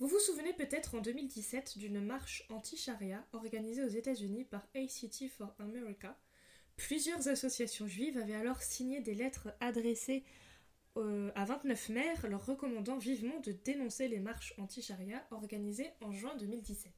Vous vous souvenez peut-être en 2017 d'une marche anti-charia organisée aux États-Unis par ACT for America. Plusieurs associations juives avaient alors signé des lettres adressées euh, à 29 maires leur recommandant vivement de dénoncer les marches anti-charia organisées en juin 2017.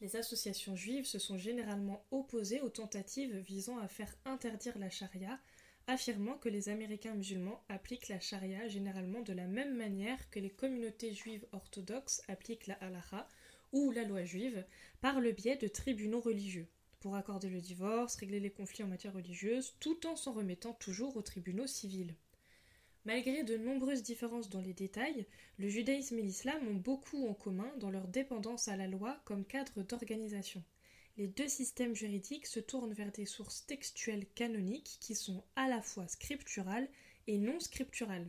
Les associations juives se sont généralement opposées aux tentatives visant à faire interdire la charia, affirmant que les Américains musulmans appliquent la charia généralement de la même manière que les communautés juives orthodoxes appliquent la halacha ou la loi juive, par le biais de tribunaux religieux, pour accorder le divorce, régler les conflits en matière religieuse, tout en s'en remettant toujours aux tribunaux civils. Malgré de nombreuses différences dans les détails, le judaïsme et l'islam ont beaucoup en commun dans leur dépendance à la loi comme cadre d'organisation. Les deux systèmes juridiques se tournent vers des sources textuelles canoniques qui sont à la fois scripturales et non scripturales.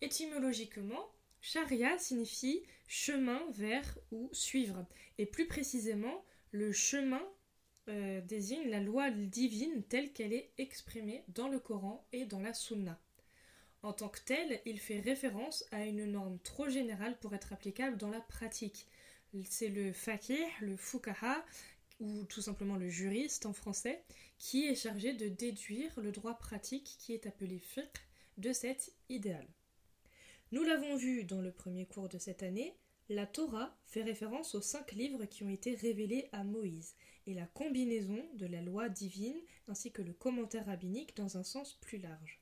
Étymologiquement, charia signifie chemin vers ou suivre, et plus précisément, le chemin euh, désigne la loi divine telle qu'elle est exprimée dans le Coran et dans la Sunna. En tant que tel, il fait référence à une norme trop générale pour être applicable dans la pratique. C'est le fakir, le fukaha, ou tout simplement le juriste en français, qui est chargé de déduire le droit pratique qui est appelé fiqh de cet idéal. Nous l'avons vu dans le premier cours de cette année, la Torah fait référence aux cinq livres qui ont été révélés à Moïse, et la combinaison de la loi divine ainsi que le commentaire rabbinique dans un sens plus large.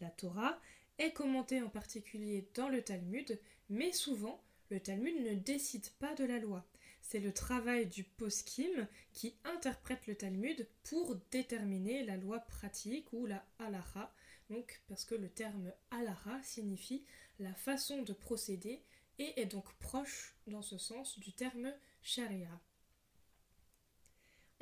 La Torah est commentée en particulier dans le Talmud, mais souvent le Talmud ne décide pas de la loi. C'est le travail du poskim qui interprète le Talmud pour déterminer la loi pratique ou la halacha, donc parce que le terme halacha signifie la façon de procéder et est donc proche dans ce sens du terme sharia.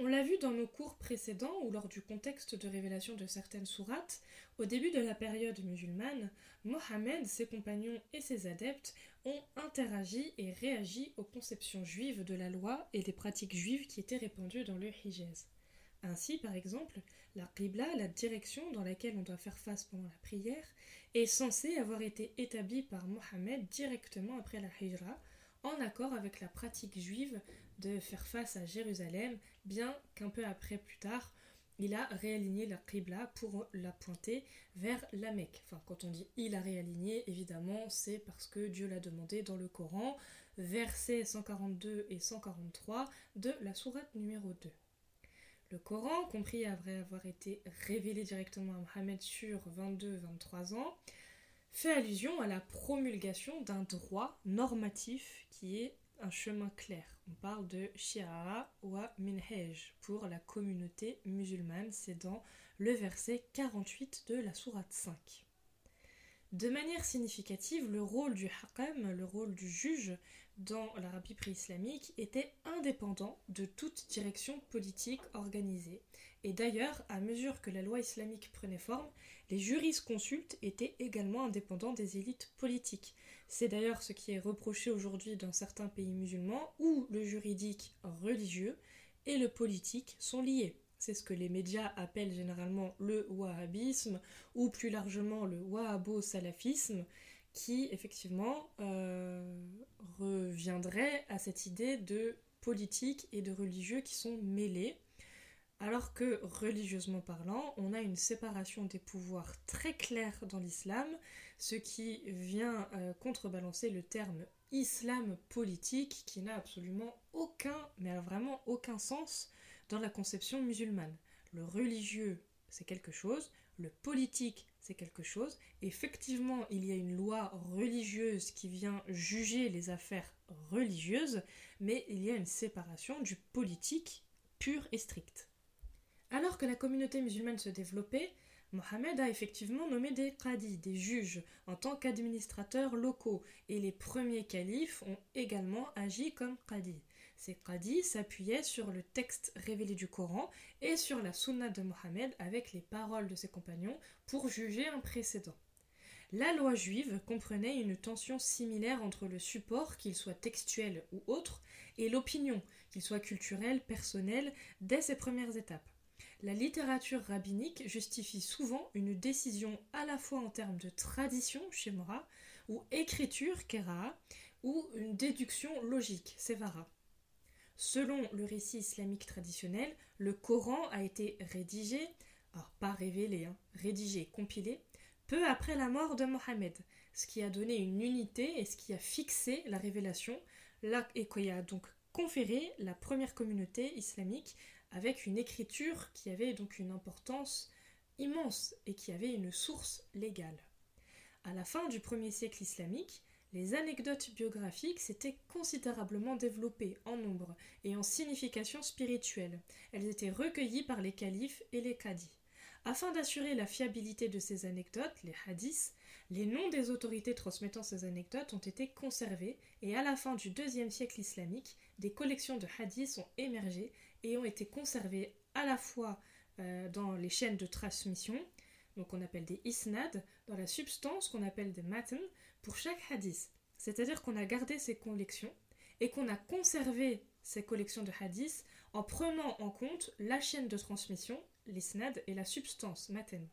On l'a vu dans nos cours précédents ou lors du contexte de révélation de certaines sourates, au début de la période musulmane, Mohammed, ses compagnons et ses adeptes ont interagi et réagi aux conceptions juives de la loi et des pratiques juives qui étaient répandues dans le Hijaz. Ainsi, par exemple, la Qibla, la direction dans laquelle on doit faire face pendant la prière, est censée avoir été établie par Mohammed directement après la Hijra, en accord avec la pratique juive de faire face à Jérusalem, bien qu'un peu après plus tard, il a réaligné la Qibla pour la pointer vers la Mecque. Enfin, quand on dit il a réaligné, évidemment, c'est parce que Dieu l'a demandé dans le Coran, versets 142 et 143 de la sourate numéro 2. Le Coran, compris après avoir été révélé directement à Mohammed sur 22-23 ans, fait allusion à la promulgation d'un droit normatif qui est un chemin clair. On parle de Shi'a wa Minhaj pour la communauté musulmane, c'est dans le verset 48 de la sourate 5. De manière significative, le rôle du hakam, le rôle du juge dans l'Arabie pré-islamique, était indépendant de toute direction politique organisée. Et d'ailleurs, à mesure que la loi islamique prenait forme, les jurisconsultes étaient également indépendants des élites politiques. C'est d'ailleurs ce qui est reproché aujourd'hui dans certains pays musulmans où le juridique religieux et le politique sont liés. C'est ce que les médias appellent généralement le wahhabisme ou plus largement le wahhabo-salafisme qui effectivement euh, reviendrait à cette idée de politique et de religieux qui sont mêlés alors que religieusement parlant, on a une séparation des pouvoirs très claire dans l'islam, ce qui vient euh, contrebalancer le terme islam politique qui n'a absolument aucun, mais vraiment aucun sens dans la conception musulmane. Le religieux, c'est quelque chose, le politique, c'est quelque chose. Effectivement, il y a une loi religieuse qui vient juger les affaires religieuses, mais il y a une séparation du politique pur et strict. Alors que la communauté musulmane se développait, Mohammed a effectivement nommé des qadis, des juges, en tant qu'administrateurs locaux, et les premiers califes ont également agi comme qadis. Ces qadis s'appuyaient sur le texte révélé du Coran et sur la sunna de Mohammed avec les paroles de ses compagnons pour juger un précédent. La loi juive comprenait une tension similaire entre le support, qu'il soit textuel ou autre, et l'opinion, qu'il soit culturel, personnel, dès ses premières étapes. La littérature rabbinique justifie souvent une décision à la fois en termes de tradition, Shemora, ou écriture, Kera, ou une déduction logique, sevara. Selon le récit islamique traditionnel, le Coran a été rédigé, alors pas révélé, hein, rédigé, compilé, peu après la mort de Mohammed, ce qui a donné une unité et ce qui a fixé la révélation, et qui a donc conféré la première communauté islamique avec une écriture qui avait donc une importance immense et qui avait une source légale. À la fin du premier siècle islamique, les anecdotes biographiques s'étaient considérablement développées en nombre et en signification spirituelle. Elles étaient recueillies par les califes et les cadis. Afin d'assurer la fiabilité de ces anecdotes, les hadiths, les noms des autorités transmettant ces anecdotes ont été conservés et à la fin du deuxième siècle islamique, des collections de hadiths ont émergé et ont été conservées à la fois euh, dans les chaînes de transmission, donc on appelle des isnad, dans la substance qu'on appelle des matn, pour chaque hadith. C'est-à-dire qu'on a gardé ces collections et qu'on a conservé ces collections de hadiths en prenant en compte la chaîne de transmission, l'isnad, et la substance, maten.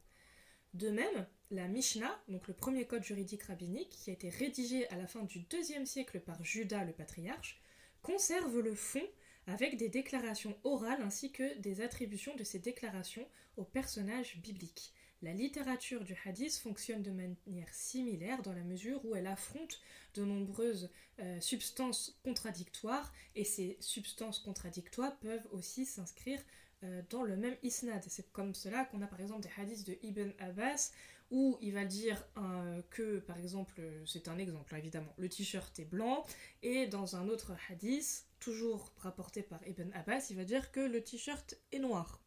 De même, la Mishnah, donc le premier code juridique rabbinique, qui a été rédigé à la fin du deuxième siècle par Judas le patriarche, conserve le fond avec des déclarations orales ainsi que des attributions de ces déclarations aux personnages bibliques. La littérature du hadith fonctionne de manière similaire dans la mesure où elle affronte de nombreuses euh, substances contradictoires et ces substances contradictoires peuvent aussi s'inscrire euh, dans le même isnad. C'est comme cela qu'on a par exemple des hadiths de Ibn Abbas où il va dire euh, que, par exemple, c'est un exemple hein, évidemment, le t-shirt est blanc, et dans un autre hadith, toujours rapporté par Ibn Abbas, il va dire que le t-shirt est noir.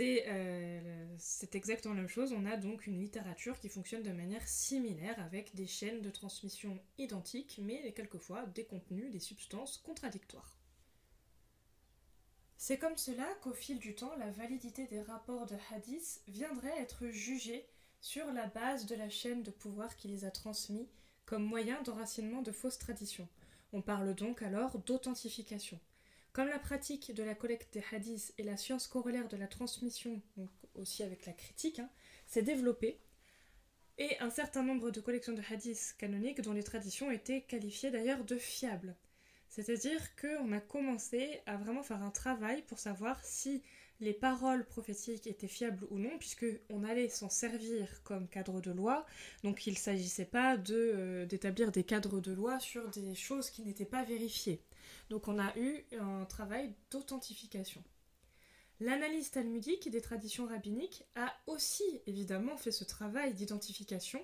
Euh, c'est exactement la même chose. On a donc une littérature qui fonctionne de manière similaire avec des chaînes de transmission identiques, mais quelquefois des contenus, des substances contradictoires. C'est comme cela qu'au fil du temps, la validité des rapports de hadith viendrait être jugée sur la base de la chaîne de pouvoir qui les a transmis comme moyen d'enracinement de fausses traditions. On parle donc alors d'authentification. Comme la pratique de la collecte des hadiths et la science corollaire de la transmission, donc aussi avec la critique, hein, s'est développée, et un certain nombre de collections de hadiths canoniques dont les traditions étaient qualifiées d'ailleurs de fiables. C'est-à-dire qu'on a commencé à vraiment faire un travail pour savoir si les paroles prophétiques étaient fiables ou non, puisqu'on allait s'en servir comme cadre de loi. Donc il ne s'agissait pas euh, d'établir des cadres de loi sur des choses qui n'étaient pas vérifiées. Donc on a eu un travail d'authentification. L'analyse talmudique des traditions rabbiniques a aussi évidemment fait ce travail d'identification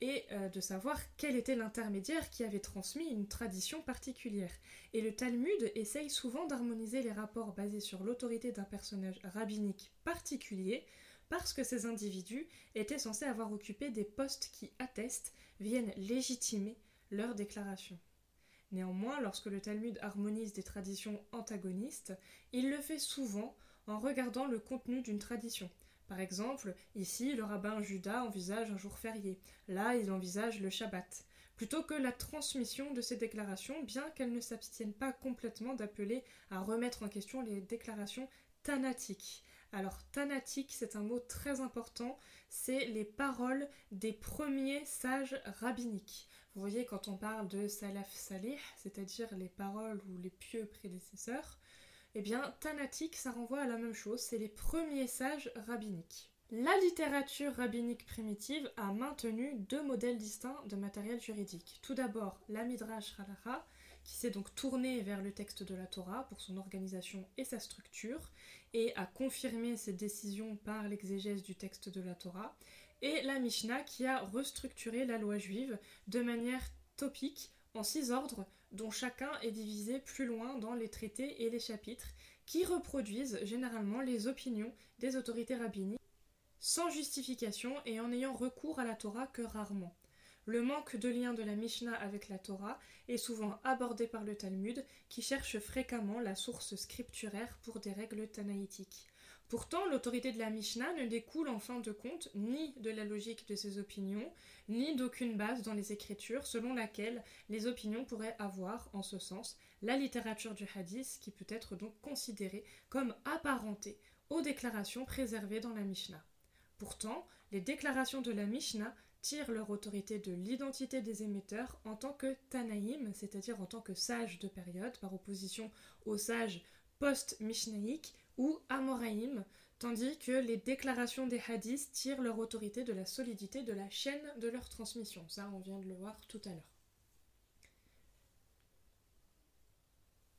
et euh, de savoir quel était l'intermédiaire qui avait transmis une tradition particulière. Et le Talmud essaye souvent d'harmoniser les rapports basés sur l'autorité d'un personnage rabbinique particulier parce que ces individus étaient censés avoir occupé des postes qui attestent, viennent légitimer leur déclaration. Néanmoins, lorsque le Talmud harmonise des traditions antagonistes, il le fait souvent en regardant le contenu d'une tradition. Par exemple, ici, le rabbin Judas envisage un jour férié, là, il envisage le Shabbat. Plutôt que la transmission de ces déclarations, bien qu'elles ne s'abstiennent pas complètement d'appeler à remettre en question les déclarations tanatiques. Alors, tanatique, c'est un mot très important, c'est les paroles des premiers sages rabbiniques. Vous voyez, quand on parle de salaf salih, c'est-à-dire les paroles ou les pieux prédécesseurs, eh bien, Tanatique, ça renvoie à la même chose, c'est les premiers sages rabbiniques. La littérature rabbinique primitive a maintenu deux modèles distincts de matériel juridique. Tout d'abord, la Midrash qui s'est donc tourné vers le texte de la Torah pour son organisation et sa structure, et a confirmé ses décisions par l'exégèse du texte de la Torah, et la Mishnah qui a restructuré la loi juive de manière topique en six ordres dont chacun est divisé plus loin dans les traités et les chapitres qui reproduisent généralement les opinions des autorités rabbiniques sans justification et en ayant recours à la Torah que rarement. Le manque de lien de la Mishnah avec la Torah est souvent abordé par le Talmud qui cherche fréquemment la source scripturaire pour des règles tanaïtiques. Pourtant, l'autorité de la Mishnah ne découle en fin de compte ni de la logique de ses opinions, ni d'aucune base dans les Écritures selon laquelle les opinions pourraient avoir, en ce sens, la littérature du hadith qui peut être donc considérée comme apparentée aux déclarations préservées dans la Mishnah. Pourtant, les déclarations de la Mishnah tirent leur autorité de l'identité des émetteurs en tant que Tanaïm, c'est-à-dire en tant que sages de période, par opposition aux sages post-mishnaïques ou Amoraïm, tandis que les déclarations des hadiths tirent leur autorité de la solidité de la chaîne de leur transmission. Ça, on vient de le voir tout à l'heure.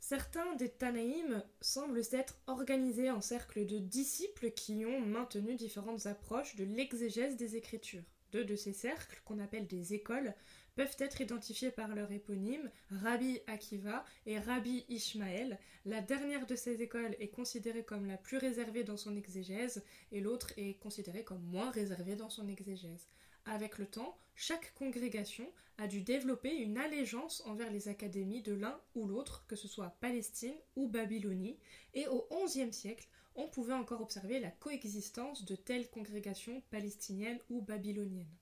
Certains des Tanaïm semblent s'être organisés en cercles de disciples qui ont maintenu différentes approches de l'exégèse des Écritures. Deux de ces cercles, qu'on appelle des écoles, peuvent être identifiés par leur éponyme, Rabbi Akiva et Rabbi Ishmael. La dernière de ces écoles est considérée comme la plus réservée dans son exégèse et l'autre est considérée comme moins réservée dans son exégèse. Avec le temps, chaque congrégation a dû développer une allégeance envers les académies de l'un ou l'autre, que ce soit Palestine ou Babylonie, et au XIe siècle, on pouvait encore observer la coexistence de telles congrégations palestiniennes ou babyloniennes.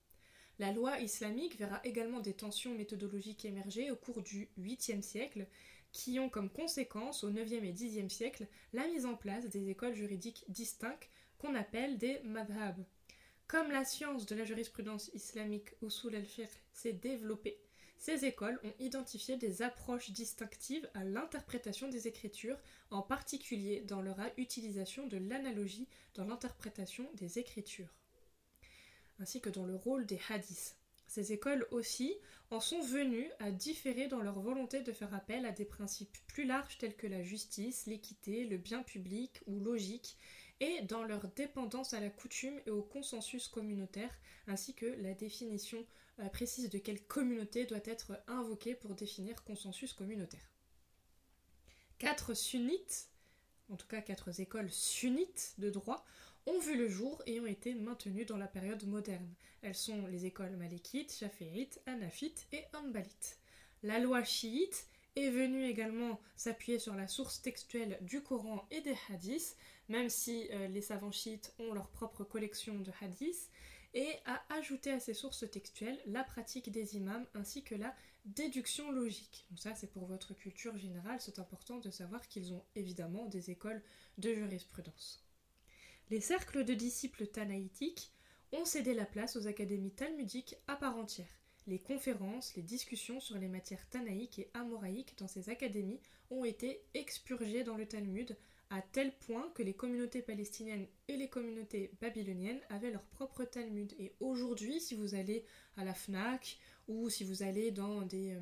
La loi islamique verra également des tensions méthodologiques émerger au cours du 8e siècle, qui ont comme conséquence au 9e et 10e siècle la mise en place des écoles juridiques distinctes qu'on appelle des madhab. Comme la science de la jurisprudence islamique Usul al-Fiqh s'est développée, ces écoles ont identifié des approches distinctives à l'interprétation des écritures, en particulier dans leur utilisation de l'analogie dans l'interprétation des écritures, ainsi que dans le rôle des hadiths. Ces écoles aussi en sont venues à différer dans leur volonté de faire appel à des principes plus larges tels que la justice, l'équité, le bien public ou logique, et dans leur dépendance à la coutume et au consensus communautaire, ainsi que la définition euh, précise de quelle communauté doit être invoquée pour définir consensus communautaire. Quatre sunnites, en tout cas quatre écoles sunnites de droit, ont vu le jour et ont été maintenues dans la période moderne. Elles sont les écoles malékites, chaféites, anafites et hanbalites. La loi chiite est venue également s'appuyer sur la source textuelle du Coran et des hadiths, même si euh, les savants chiites ont leur propre collection de hadiths, et a ajouté à ces sources textuelles la pratique des imams ainsi que la déduction logique. Donc ça c'est pour votre culture générale, c'est important de savoir qu'ils ont évidemment des écoles de jurisprudence. Les cercles de disciples tanaïtiques ont cédé la place aux académies talmudiques à part entière. Les conférences, les discussions sur les matières tanaïques et amoraïques dans ces académies ont été expurgées dans le Talmud à tel point que les communautés palestiniennes et les communautés babyloniennes avaient leur propre Talmud. Et aujourd'hui, si vous allez à la FNAC ou si vous allez dans des... Euh,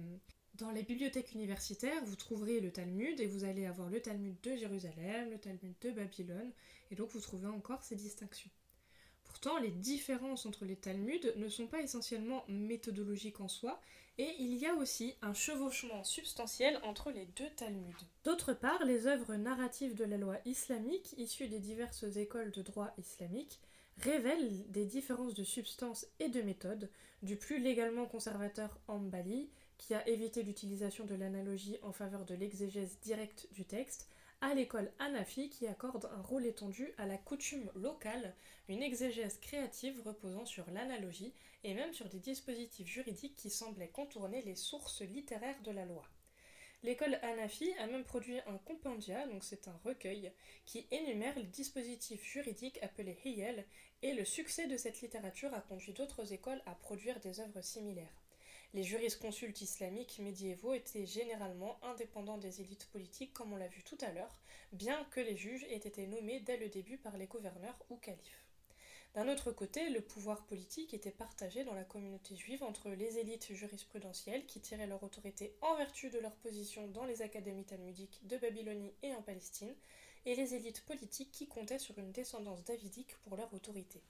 dans les bibliothèques universitaires, vous trouverez le Talmud et vous allez avoir le Talmud de Jérusalem, le Talmud de Babylone, et donc vous trouvez encore ces distinctions. Pourtant, les différences entre les Talmuds ne sont pas essentiellement méthodologiques en soi, et il y a aussi un chevauchement substantiel entre les deux Talmuds. D'autre part, les œuvres narratives de la loi islamique, issues des diverses écoles de droit islamique, révèlent des différences de substance et de méthode, du plus légalement conservateur Ambali, qui a évité l'utilisation de l'analogie en faveur de l'exégèse directe du texte, à l'école Hanafi qui accorde un rôle étendu à la coutume locale, une exégèse créative reposant sur l'analogie et même sur des dispositifs juridiques qui semblaient contourner les sources littéraires de la loi. L'école Hanafi a même produit un compendia, donc c'est un recueil, qui énumère les dispositifs juridiques appelés hiyel, et le succès de cette littérature a conduit d'autres écoles à produire des œuvres similaires. Les jurisconsultes islamiques médiévaux étaient généralement indépendants des élites politiques, comme on l'a vu tout à l'heure, bien que les juges aient été nommés dès le début par les gouverneurs ou califes. D'un autre côté, le pouvoir politique était partagé dans la communauté juive entre les élites jurisprudentielles qui tiraient leur autorité en vertu de leur position dans les académies talmudiques de Babylonie et en Palestine, et les élites politiques qui comptaient sur une descendance davidique pour leur autorité.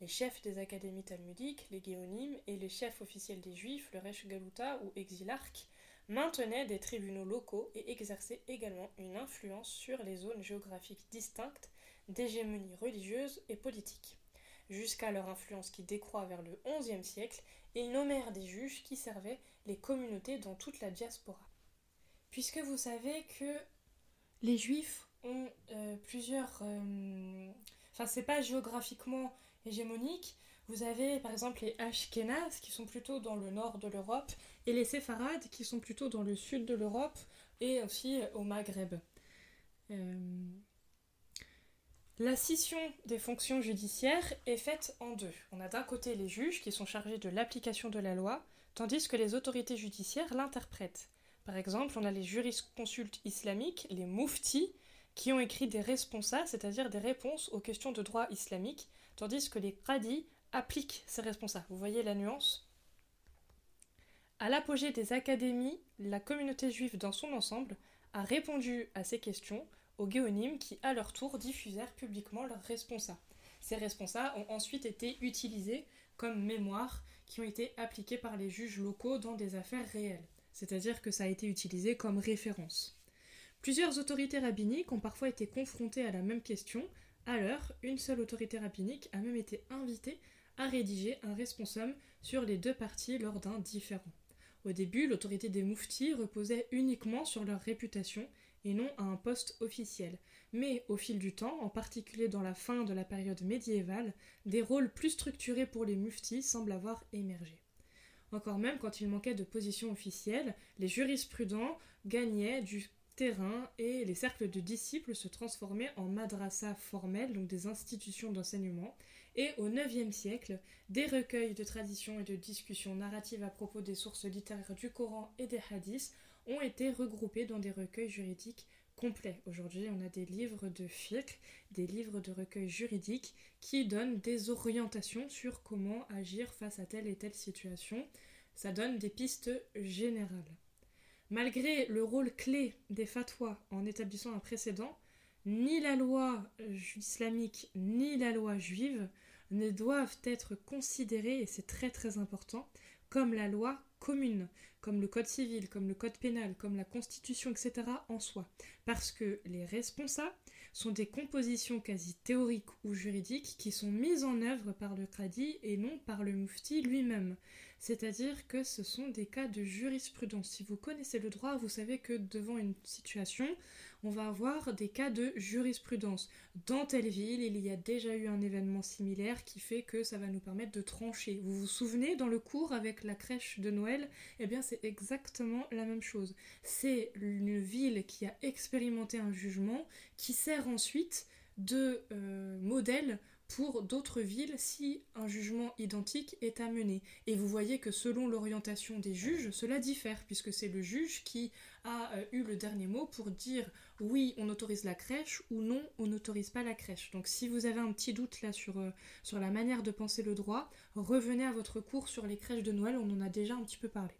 Les chefs des académies talmudiques, les géonymes, et les chefs officiels des juifs, le Resh Galuta ou exilarque, maintenaient des tribunaux locaux et exerçaient également une influence sur les zones géographiques distinctes d'hégémonie religieuse et politique. Jusqu'à leur influence qui décroît vers le XIe siècle, ils nommèrent des juges qui servaient les communautés dans toute la diaspora. Puisque vous savez que les juifs ont euh, plusieurs. Euh, enfin, c'est pas géographiquement hégémonique. Vous avez par exemple les Ashkénazes qui sont plutôt dans le nord de l'Europe et les Séfarades qui sont plutôt dans le sud de l'Europe et aussi au Maghreb. Euh, La scission des fonctions judiciaires est faite en deux. On a d'un côté les juges qui sont chargés de l'application de la loi, tandis que les autorités judiciaires l'interprètent. Par exemple, on a les jurisconsultes islamiques, les muftis, qui ont écrit des responsa, c'est-à-dire des réponses aux questions de droit islamique, tandis que les qadis appliquent ces responsa. Vous voyez la nuance? À l'apogée des académies, la communauté juive dans son ensemble a répondu à ces questions aux géonymes qui, à leur tour, diffusèrent publiquement leurs responsa. Ces responsa ont ensuite été utilisés comme mémoires qui ont été appliqués par les juges locaux dans des affaires réelles, c'est-à-dire que ça a été utilisé comme référence. Plusieurs autorités rabbiniques ont parfois été confrontées à la même question, alors une seule autorité rabbinique a même été invitée à rédiger un responsum sur les deux parties lors d'un différend. Au début, l'autorité des mouftis reposait uniquement sur leur réputation et non à un poste officiel. Mais au fil du temps, en particulier dans la fin de la période médiévale, des rôles plus structurés pour les muftis semblent avoir émergé. Encore même quand il manquait de position officielle, les jurisprudents gagnaient du terrain et les cercles de disciples se transformaient en madrasa formels, donc des institutions d'enseignement. Et au IXe siècle, des recueils de traditions et de discussions narratives à propos des sources littéraires du Coran et des hadiths ont été regroupés dans des recueils juridiques complets. Aujourd'hui, on a des livres de fiqh, des livres de recueils juridiques qui donnent des orientations sur comment agir face à telle et telle situation. Ça donne des pistes générales. Malgré le rôle clé des fatwas en établissant un précédent, ni la loi islamique ni la loi juive ne doivent être considérées, et c'est très très important, comme la loi commune, comme le code civil, comme le code pénal, comme la constitution, etc. en soi. Parce que les responsables sont des compositions quasi théoriques ou juridiques qui sont mises en œuvre par le Qadi et non par le mufti lui-même c'est-à-dire que ce sont des cas de jurisprudence. Si vous connaissez le droit, vous savez que devant une situation, on va avoir des cas de jurisprudence. Dans telle ville, il y a déjà eu un événement similaire qui fait que ça va nous permettre de trancher. Vous vous souvenez dans le cours avec la crèche de Noël Eh bien, c'est exactement la même chose. C'est une ville qui a expérimenté un jugement qui sert ensuite de euh, modèle pour d'autres villes si un jugement identique est à mener. Et vous voyez que selon l'orientation des juges, cela diffère, puisque c'est le juge qui a euh, eu le dernier mot pour dire oui, on autorise la crèche ou non, on n'autorise pas la crèche. Donc si vous avez un petit doute là sur, euh, sur la manière de penser le droit, revenez à votre cours sur les crèches de Noël, on en a déjà un petit peu parlé.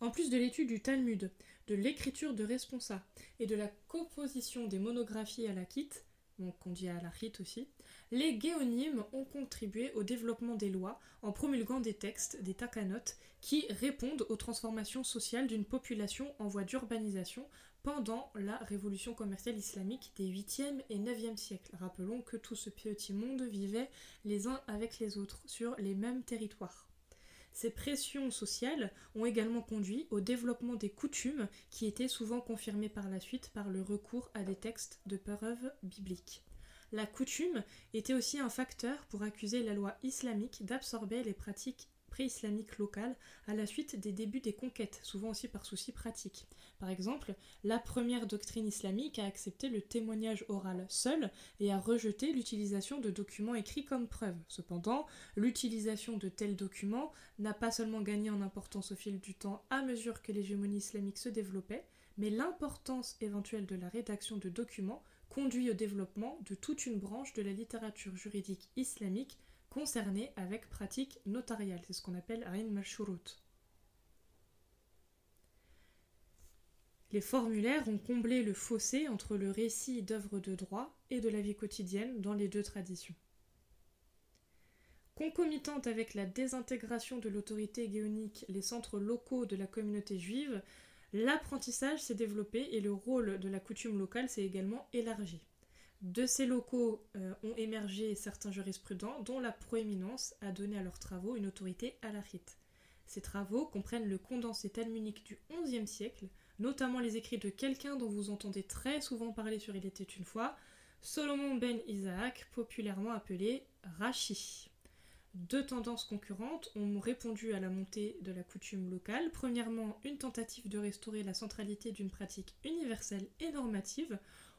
En plus de l'étude du Talmud, de l'écriture de responsa et de la composition des monographies à la quitte, donc on dit à la rite aussi, les guéonymes ont contribué au développement des lois en promulguant des textes, des takanot, qui répondent aux transformations sociales d'une population en voie d'urbanisation pendant la révolution commerciale islamique des 8e et 9e siècles. Rappelons que tout ce petit monde vivait les uns avec les autres sur les mêmes territoires. Ces pressions sociales ont également conduit au développement des coutumes qui étaient souvent confirmées par la suite par le recours à des textes de preuves bibliques. La coutume était aussi un facteur pour accuser la loi islamique d'absorber les pratiques pré-islamiques locales à la suite des débuts des conquêtes, souvent aussi par souci pratique. Par exemple, la première doctrine islamique a accepté le témoignage oral seul et a rejeté l'utilisation de documents écrits comme preuve. Cependant, l'utilisation de tels documents n'a pas seulement gagné en importance au fil du temps à mesure que l'hégémonie islamique se développait, mais l'importance éventuelle de la rédaction de documents conduit au développement de toute une branche de la littérature juridique islamique concernés avec pratique notariale. C'est ce qu'on appelle Ain Mashurut. Les formulaires ont comblé le fossé entre le récit d'œuvres de droit et de la vie quotidienne dans les deux traditions. Concomitante avec la désintégration de l'autorité guéonique, les centres locaux de la communauté juive, l'apprentissage s'est développé et le rôle de la coutume locale s'est également élargi. De ces locaux euh, ont émergé certains jurisprudents dont la proéminence a donné à leurs travaux une autorité à la. Ces travaux comprennent le condensé talmunique du XIe siècle, notamment les écrits de quelqu'un dont vous entendez très souvent parler sur Il était une fois, Solomon ben Isaac, populairement appelé Rashi. Deux tendances concurrentes ont répondu à la montée de la coutume locale. Premièrement, une tentative de restaurer la centralité d'une pratique universelle et normative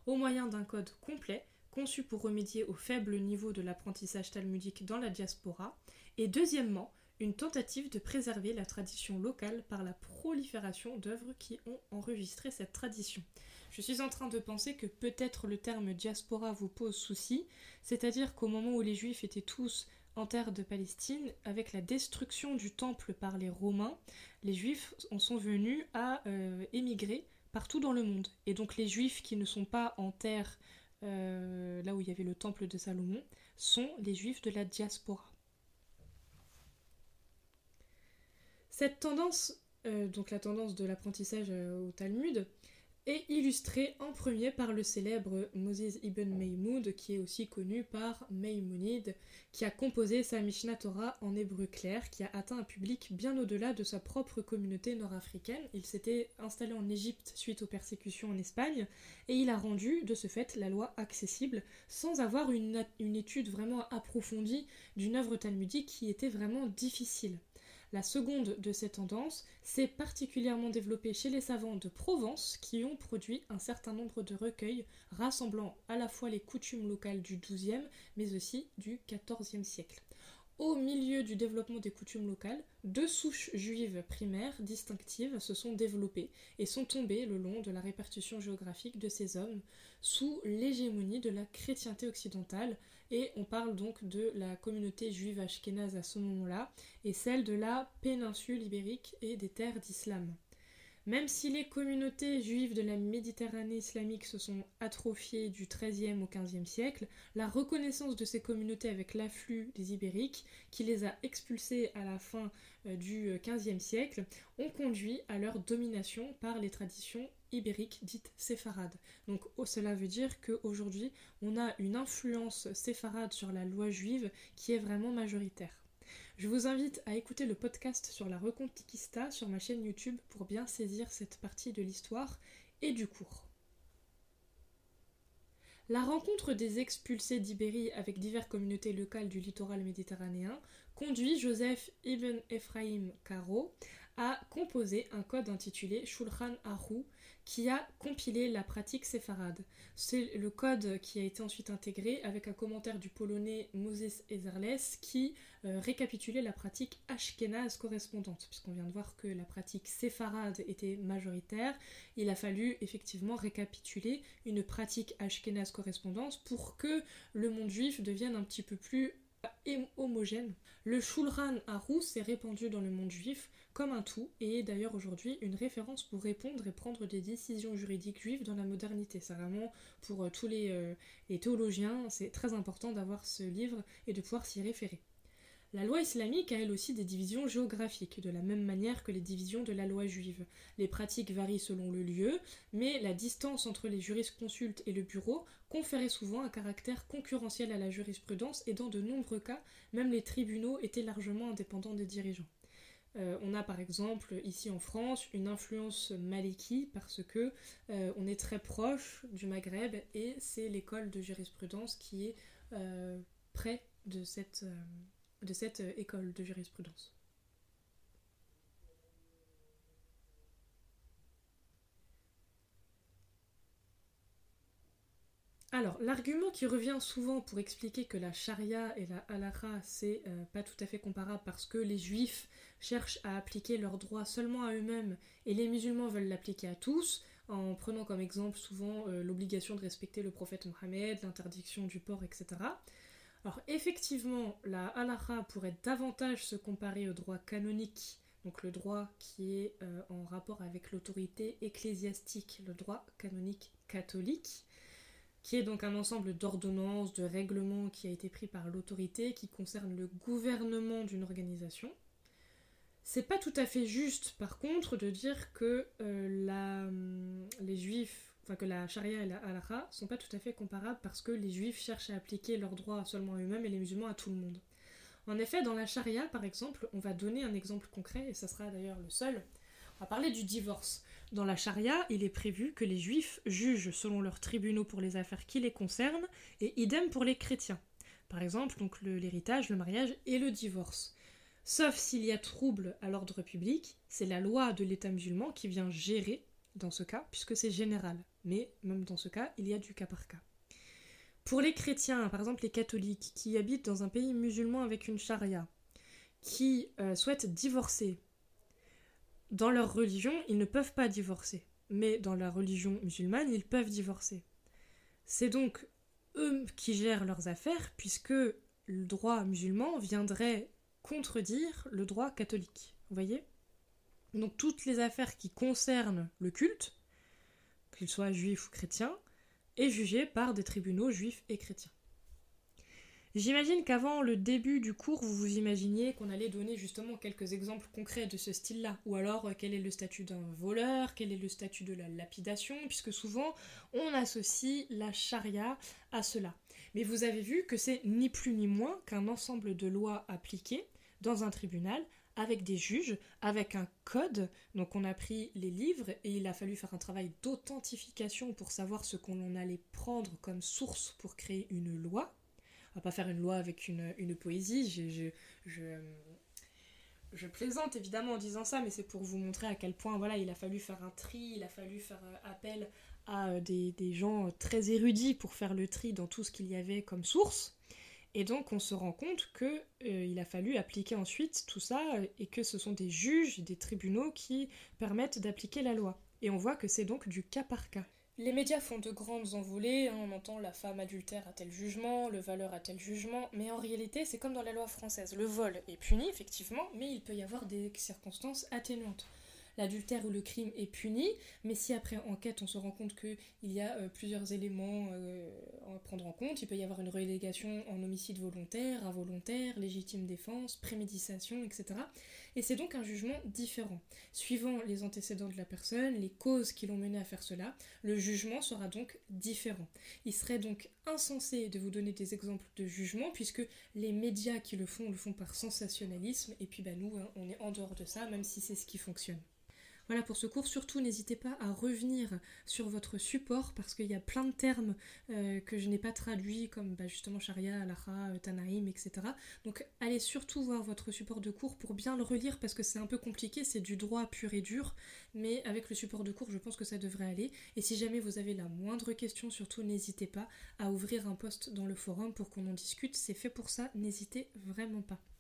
au moyen d'un code complet conçu pour remédier au faible niveau de l'apprentissage talmudique dans la diaspora, et deuxièmement, une tentative de préserver la tradition locale par la prolifération d'œuvres qui ont enregistré cette tradition. Je suis en train de penser que peut-être le terme diaspora vous pose souci, c'est-à-dire qu'au moment où les juifs étaient tous en terre de Palestine, avec la destruction du temple par les Romains, les juifs en sont venus à euh, émigrer partout dans le monde. Et donc les juifs qui ne sont pas en terre, euh, là où il y avait le temple de Salomon, sont les juifs de la diaspora. Cette tendance, euh, donc la tendance de l'apprentissage au Talmud, est illustré en premier par le célèbre Moses ibn Maymoud, qui est aussi connu par Maïmonide, qui a composé sa Mishnah Torah en hébreu clair, qui a atteint un public bien au-delà de sa propre communauté nord-africaine. Il s'était installé en Égypte suite aux persécutions en Espagne, et il a rendu de ce fait la loi accessible, sans avoir une étude vraiment approfondie d'une œuvre talmudique qui était vraiment difficile. La seconde de ces tendances s'est particulièrement développée chez les savants de Provence qui ont produit un certain nombre de recueils rassemblant à la fois les coutumes locales du XIIe mais aussi du XIVe siècle. Au milieu du développement des coutumes locales, deux souches juives primaires distinctives se sont développées et sont tombées le long de la répartition géographique de ces hommes sous l'hégémonie de la chrétienté occidentale, et on parle donc de la communauté juive ashkénaze à ce moment-là, et celle de la péninsule ibérique et des terres d'islam. Même si les communautés juives de la Méditerranée islamique se sont atrophiées du XIIIe au XVe siècle, la reconnaissance de ces communautés avec l'afflux des Ibériques, qui les a expulsées à la fin euh, du XVe siècle, ont conduit à leur domination par les traditions ibériques dites séfarades. Donc oh, cela veut dire qu'aujourd'hui, on a une influence séfarade sur la loi juive qui est vraiment majoritaire. Je vous invite à écouter le podcast sur la Reconquista sur ma chaîne YouTube pour bien saisir cette partie de l'histoire et du cours. La rencontre des expulsés d'Ibérie avec diverses communautés locales du littoral méditerranéen conduit Joseph ibn Ephraim Caro à composer un code intitulé Shulchan Aru qui a compilé la pratique séfarade. C'est le code qui a été ensuite intégré avec un commentaire du polonais Moses Ezerles qui euh, récapitulait la pratique ashkénaze correspondante. Puisqu'on vient de voir que la pratique séfarade était majoritaire, il a fallu effectivement récapituler une pratique ashkénaze correspondante pour que le monde juif devienne un petit peu plus homogène. Le Shulchan Aruch s'est répandu dans le monde juif comme un tout et est d'ailleurs aujourd'hui une référence pour répondre et prendre des décisions juridiques juives dans la modernité. C'est vraiment pour euh, tous les, euh, les théologiens, c'est très important d'avoir ce livre et de pouvoir s'y référer. La loi islamique a elle aussi des divisions géographiques, de la même manière que les divisions de la loi juive. Les pratiques varient selon le lieu, mais la distance entre les jurisconsultes et le bureau conférait souvent un caractère concurrentiel à la jurisprudence et dans de nombreux cas, même les tribunaux étaient largement indépendants des dirigeants. Euh, on a par exemple ici en France une influence maliki parce que euh, on est très proche du Maghreb et c'est l'école de jurisprudence qui est euh, près de cette école de jurisprudence. Alors, l'argument qui revient souvent pour expliquer que la charia et la halakha, c'est pas tout à fait comparable parce que les juifs cherchent à appliquer leurs droits seulement à eux-mêmes et les musulmans veulent l'appliquer à tous, en prenant comme exemple souvent euh, l'obligation de respecter le prophète Mohammed, l'interdiction du porc, etc. Alors effectivement, la halakha pourrait davantage se comparer au droit canonique, donc le droit qui est euh, en rapport avec l'autorité ecclésiastique, le droit canonique catholique, qui est donc un ensemble d'ordonnances, de règlements qui a été pris par l'autorité, qui concerne le gouvernement d'une organisation. C'est pas tout à fait juste, par contre, de dire que euh, la, hum, les juifs enfin que la charia et la halakha sont pas tout à fait comparables parce que les juifs cherchent à appliquer leurs droits seulement à eux-mêmes et les musulmans à tout le monde. En effet, dans la charia, par exemple, on va donner un exemple concret, et ça sera d'ailleurs le seul, on va parler du divorce. Dans la charia, il est prévu que les juifs jugent selon leurs tribunaux pour les affaires qui les concernent, et idem pour les chrétiens. Par exemple, donc l'héritage, le mariage et le divorce. Sauf s'il y a trouble à l'ordre public, c'est la loi de l'État musulman qui vient gérer dans ce cas, puisque c'est général. Mais même dans ce cas, il y a du cas par cas. Pour les chrétiens, par exemple les catholiques, qui habitent dans un pays musulman avec une charia, qui euh, souhaitent divorcer, dans leur religion, ils ne peuvent pas divorcer. Mais dans la religion musulmane, ils peuvent divorcer. C'est donc eux qui gèrent leurs affaires, puisque le droit musulman viendrait contredire le droit catholique. Vous voyez? Donc toutes les affaires qui concernent le culte, qu'il soit juif ou chrétien, est jugé par des tribunaux juifs et chrétiens. J'imagine qu'avant le début du cours, vous vous imaginiez qu'on allait donner justement quelques exemples concrets de ce style-là, ou alors euh, quel est le statut d'un voleur, quel est le statut de la lapidation, puisque souvent on associe la charia à cela. Mais vous avez vu que c'est ni plus ni moins qu'un ensemble de lois appliquées dans un tribunal avec des juges, avec un code. Donc on a pris les livres et il a fallu faire un travail d'authentification pour savoir ce qu'on allait prendre comme source pour créer une loi. On va pas faire une loi avec une, poésie. Je, je, je, plaisante évidemment en disant ça, mais c'est pour vous montrer à quel point voilà, il a fallu faire un tri, il a fallu faire euh, appel à euh, des, des gens très érudits pour faire le tri dans tout ce qu'il y avait comme source. Et donc on se rend compte qu'il euh, a fallu appliquer ensuite tout ça euh, et que ce sont des juges, des tribunaux qui permettent d'appliquer la loi. Et on voit que c'est donc du cas par cas. Les médias font de grandes envolées, hein, on entend la femme adultère a tel jugement, le valeur a tel jugement, mais en réalité c'est comme dans la loi française. Le vol est puni effectivement, mais il peut y avoir des circonstances atténuantes l'adultère ou le crime est puni, mais si après enquête on se rend compte qu'il y a euh, plusieurs éléments euh, à prendre en compte, il peut y avoir une relégation en homicide volontaire, involontaire, légitime défense, préméditation, etc. Et c'est donc un jugement différent. Suivant les antécédents de la personne, les causes qui l'ont mené à faire cela, le jugement sera donc différent. Il serait donc insensé de vous donner des exemples de jugement, puisque les médias qui le font le font par sensationnalisme, et puis bah, nous, hein, on est en dehors de ça, même si c'est ce qui fonctionne. Voilà pour ce cours. Surtout, n'hésitez pas à revenir sur votre support parce qu'il y a plein de termes euh, que je n'ai pas traduits, comme bah, justement Sharia, Alaha, euh, Tanaïm, etc. Donc, allez surtout voir votre support de cours pour bien le relire parce que c'est un peu compliqué, c'est du droit pur et dur. Mais avec le support de cours, je pense que ça devrait aller. Et si jamais vous avez la moindre question, surtout, n'hésitez pas à ouvrir un post dans le forum pour qu'on en discute. C'est fait pour ça, n'hésitez vraiment pas.